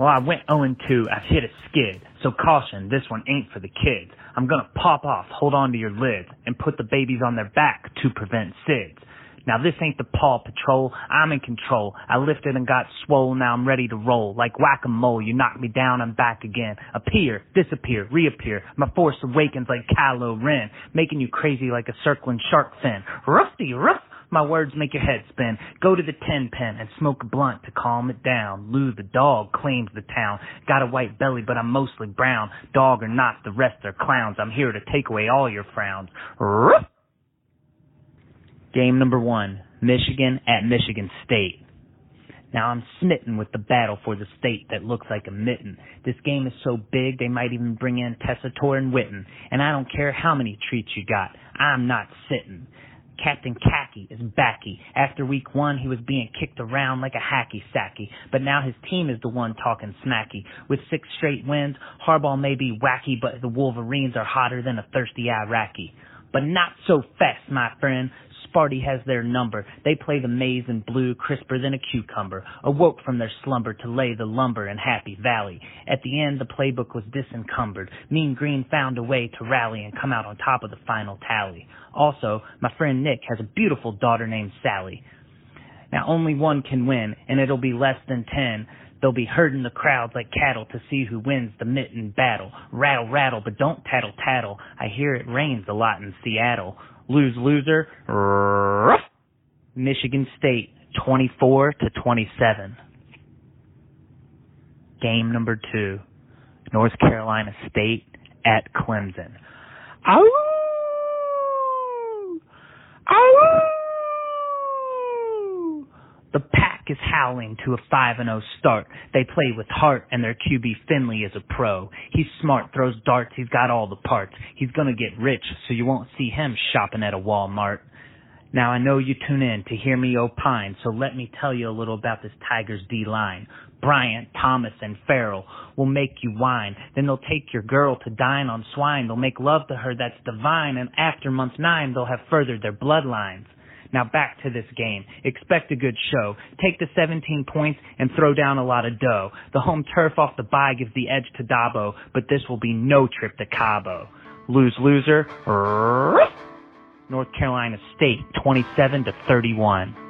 Well, I went 0 2. I've hit a skid. So caution, this one ain't for the kids. I'm gonna pop off, hold on to your lids, and put the babies on their back to prevent SIDS. Now this ain't the Paw Patrol, I'm in control. I lifted and got swole, now I'm ready to roll. Like whack-a-mole, you knock me down, I'm back again. Appear, disappear, reappear. My force awakens like Kylo Ren, making you crazy like a circling shark fin. Rusty, rough! My words make your head spin. Go to the ten pen and smoke a blunt to calm it down. Lou the dog claims the town. Got a white belly, but I'm mostly brown. Dog or not, the rest are clowns. I'm here to take away all your frowns. Ruff! Game number one, Michigan at Michigan State. Now I'm smitten with the battle for the state that looks like a mitten. This game is so big they might even bring in Tessitore and Witten. And I don't care how many treats you got, I'm not sitting. Captain Khaki is backy. After week one, he was being kicked around like a hacky sacky, but now his team is the one talking smacky. With six straight wins, Harbaugh may be wacky, but the Wolverines are hotter than a thirsty Iraqi. But not so fast, my friend. Sparty has their number. They play the maize in blue, crisper than a cucumber. Awoke from their slumber to lay the lumber in Happy Valley. At the end, the playbook was disencumbered. Mean Green found a way to rally and come out on top of the final tally. Also, my friend Nick has a beautiful daughter named Sally. Now only one can win, and it'll be less than ten. They'll be herding the crowds like cattle to see who wins the mitten battle. Rattle, rattle, but don't tattle, tattle. I hear it rains a lot in Seattle. Lose, loser. Ruff. Michigan State, 24 to 27. Game number two. North Carolina State at Clemson. Ow! Ow! The is howling to a 5 and 0 start. They play with heart and their QB Finley is a pro. He's smart, throws darts, he's got all the parts. He's gonna get rich, so you won't see him shopping at a Walmart. Now I know you tune in to hear me opine, so let me tell you a little about this Tigers D line. Bryant, Thomas, and Ferrell will make you whine. Then they'll take your girl to dine on swine. They'll make love to her that's divine, and after month nine, they'll have furthered their bloodlines. Now back to this game. Expect a good show. Take the 17 points and throw down a lot of dough. The home turf off the bye gives the edge to Dabo, but this will be no trip to Cabo. Lose loser. North Carolina State 27 to 31.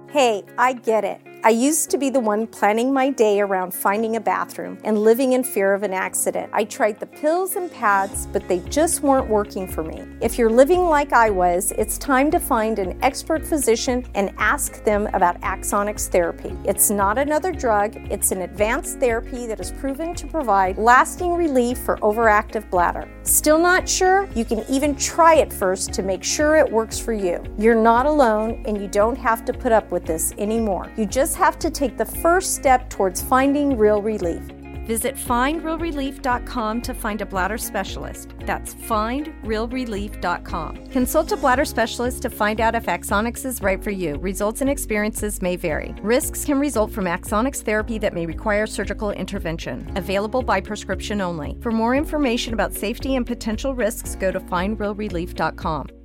Hey, I get it. I used to be the one planning my day around finding a bathroom and living in fear of an accident. I tried the pills and pads, but they just weren't working for me. If you're living like I was, it's time to find an expert physician and ask them about Axonics therapy. It's not another drug, it's an advanced therapy that is proven to provide lasting relief for overactive bladder. Still not sure? You can even try it first to make sure it works for you. You're not alone and you don't have to put up with this anymore. You just have to take the first step towards finding real relief. Visit findrealrelief.com to find a bladder specialist. That's findrealrelief.com. Consult a bladder specialist to find out if Axonics is right for you. Results and experiences may vary. Risks can result from Axonics therapy that may require surgical intervention. Available by prescription only. For more information about safety and potential risks, go to findrealrelief.com.